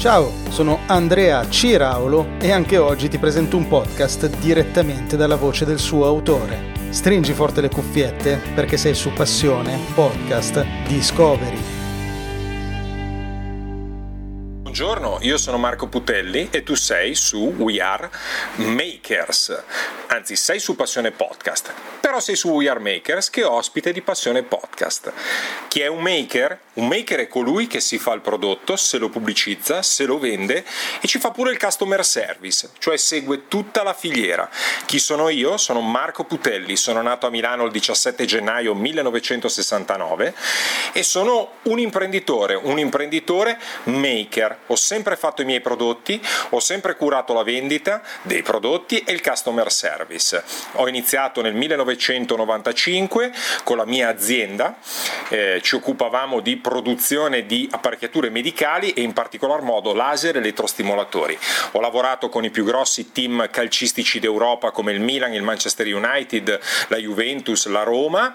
Ciao, sono Andrea Ciraulo e anche oggi ti presento un podcast direttamente dalla voce del suo autore. Stringi forte le cuffiette perché sei su Passione Podcast Discovery. Buongiorno, io sono Marco Putelli e tu sei su We Are Makers, anzi sei su Passione Podcast, però sei su We Are Makers che è ospite di Passione Podcast. Chi è un maker? Un maker è colui che si fa il prodotto, se lo pubblicizza, se lo vende e ci fa pure il customer service, cioè segue tutta la filiera. Chi sono io? Sono Marco Putelli, sono nato a Milano il 17 gennaio 1969 e sono un imprenditore, un imprenditore maker ho sempre fatto i miei prodotti, ho sempre curato la vendita dei prodotti e il customer service. Ho iniziato nel 1995 con la mia azienda, eh, ci occupavamo di produzione di apparecchiature medicali e in particolar modo laser e elettrostimolatori. Ho lavorato con i più grossi team calcistici d'Europa come il Milan, il Manchester United, la Juventus, la Roma,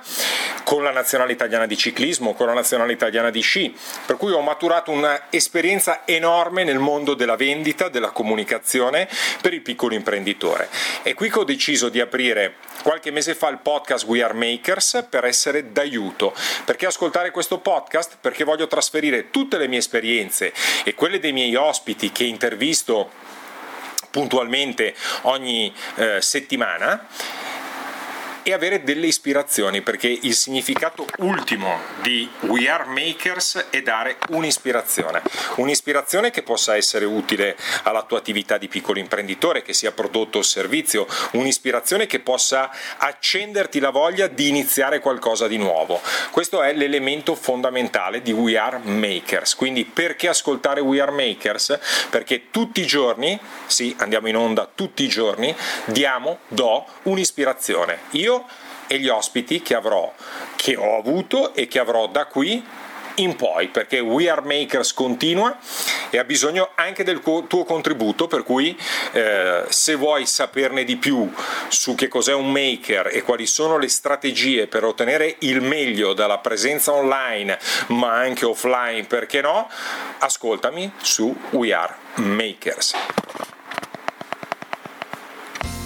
con la nazionale italiana di ciclismo, con la nazionale italiana di sci, per cui ho maturato un'esperienza enorme nel mondo della vendita, della comunicazione per il piccolo imprenditore. È qui che ho deciso di aprire qualche mese fa il podcast We Are Makers per essere d'aiuto. Perché ascoltare questo podcast? Perché voglio trasferire tutte le mie esperienze e quelle dei miei ospiti che intervisto puntualmente ogni eh, settimana e avere delle ispirazioni, perché il significato ultimo di We Are Makers è dare un'ispirazione, un'ispirazione che possa essere utile alla tua attività di piccolo imprenditore, che sia prodotto o servizio, un'ispirazione che possa accenderti la voglia di iniziare qualcosa di nuovo. Questo è l'elemento fondamentale di We Are Makers. Quindi perché ascoltare We Are Makers? Perché tutti i giorni, sì, andiamo in onda tutti i giorni, diamo, do un'ispirazione. E gli ospiti che avrò, che ho avuto e che avrò da qui in poi, perché We Are Makers continua e ha bisogno anche del tuo contributo, per cui eh, se vuoi saperne di più su che cos'è un maker e quali sono le strategie per ottenere il meglio dalla presenza online, ma anche offline, perché no, ascoltami su We Are Makers.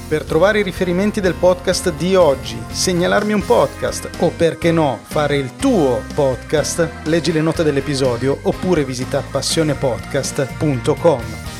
Per trovare i riferimenti del podcast di oggi, segnalarmi un podcast o perché no fare il tuo podcast, leggi le note dell'episodio oppure visita passionepodcast.com.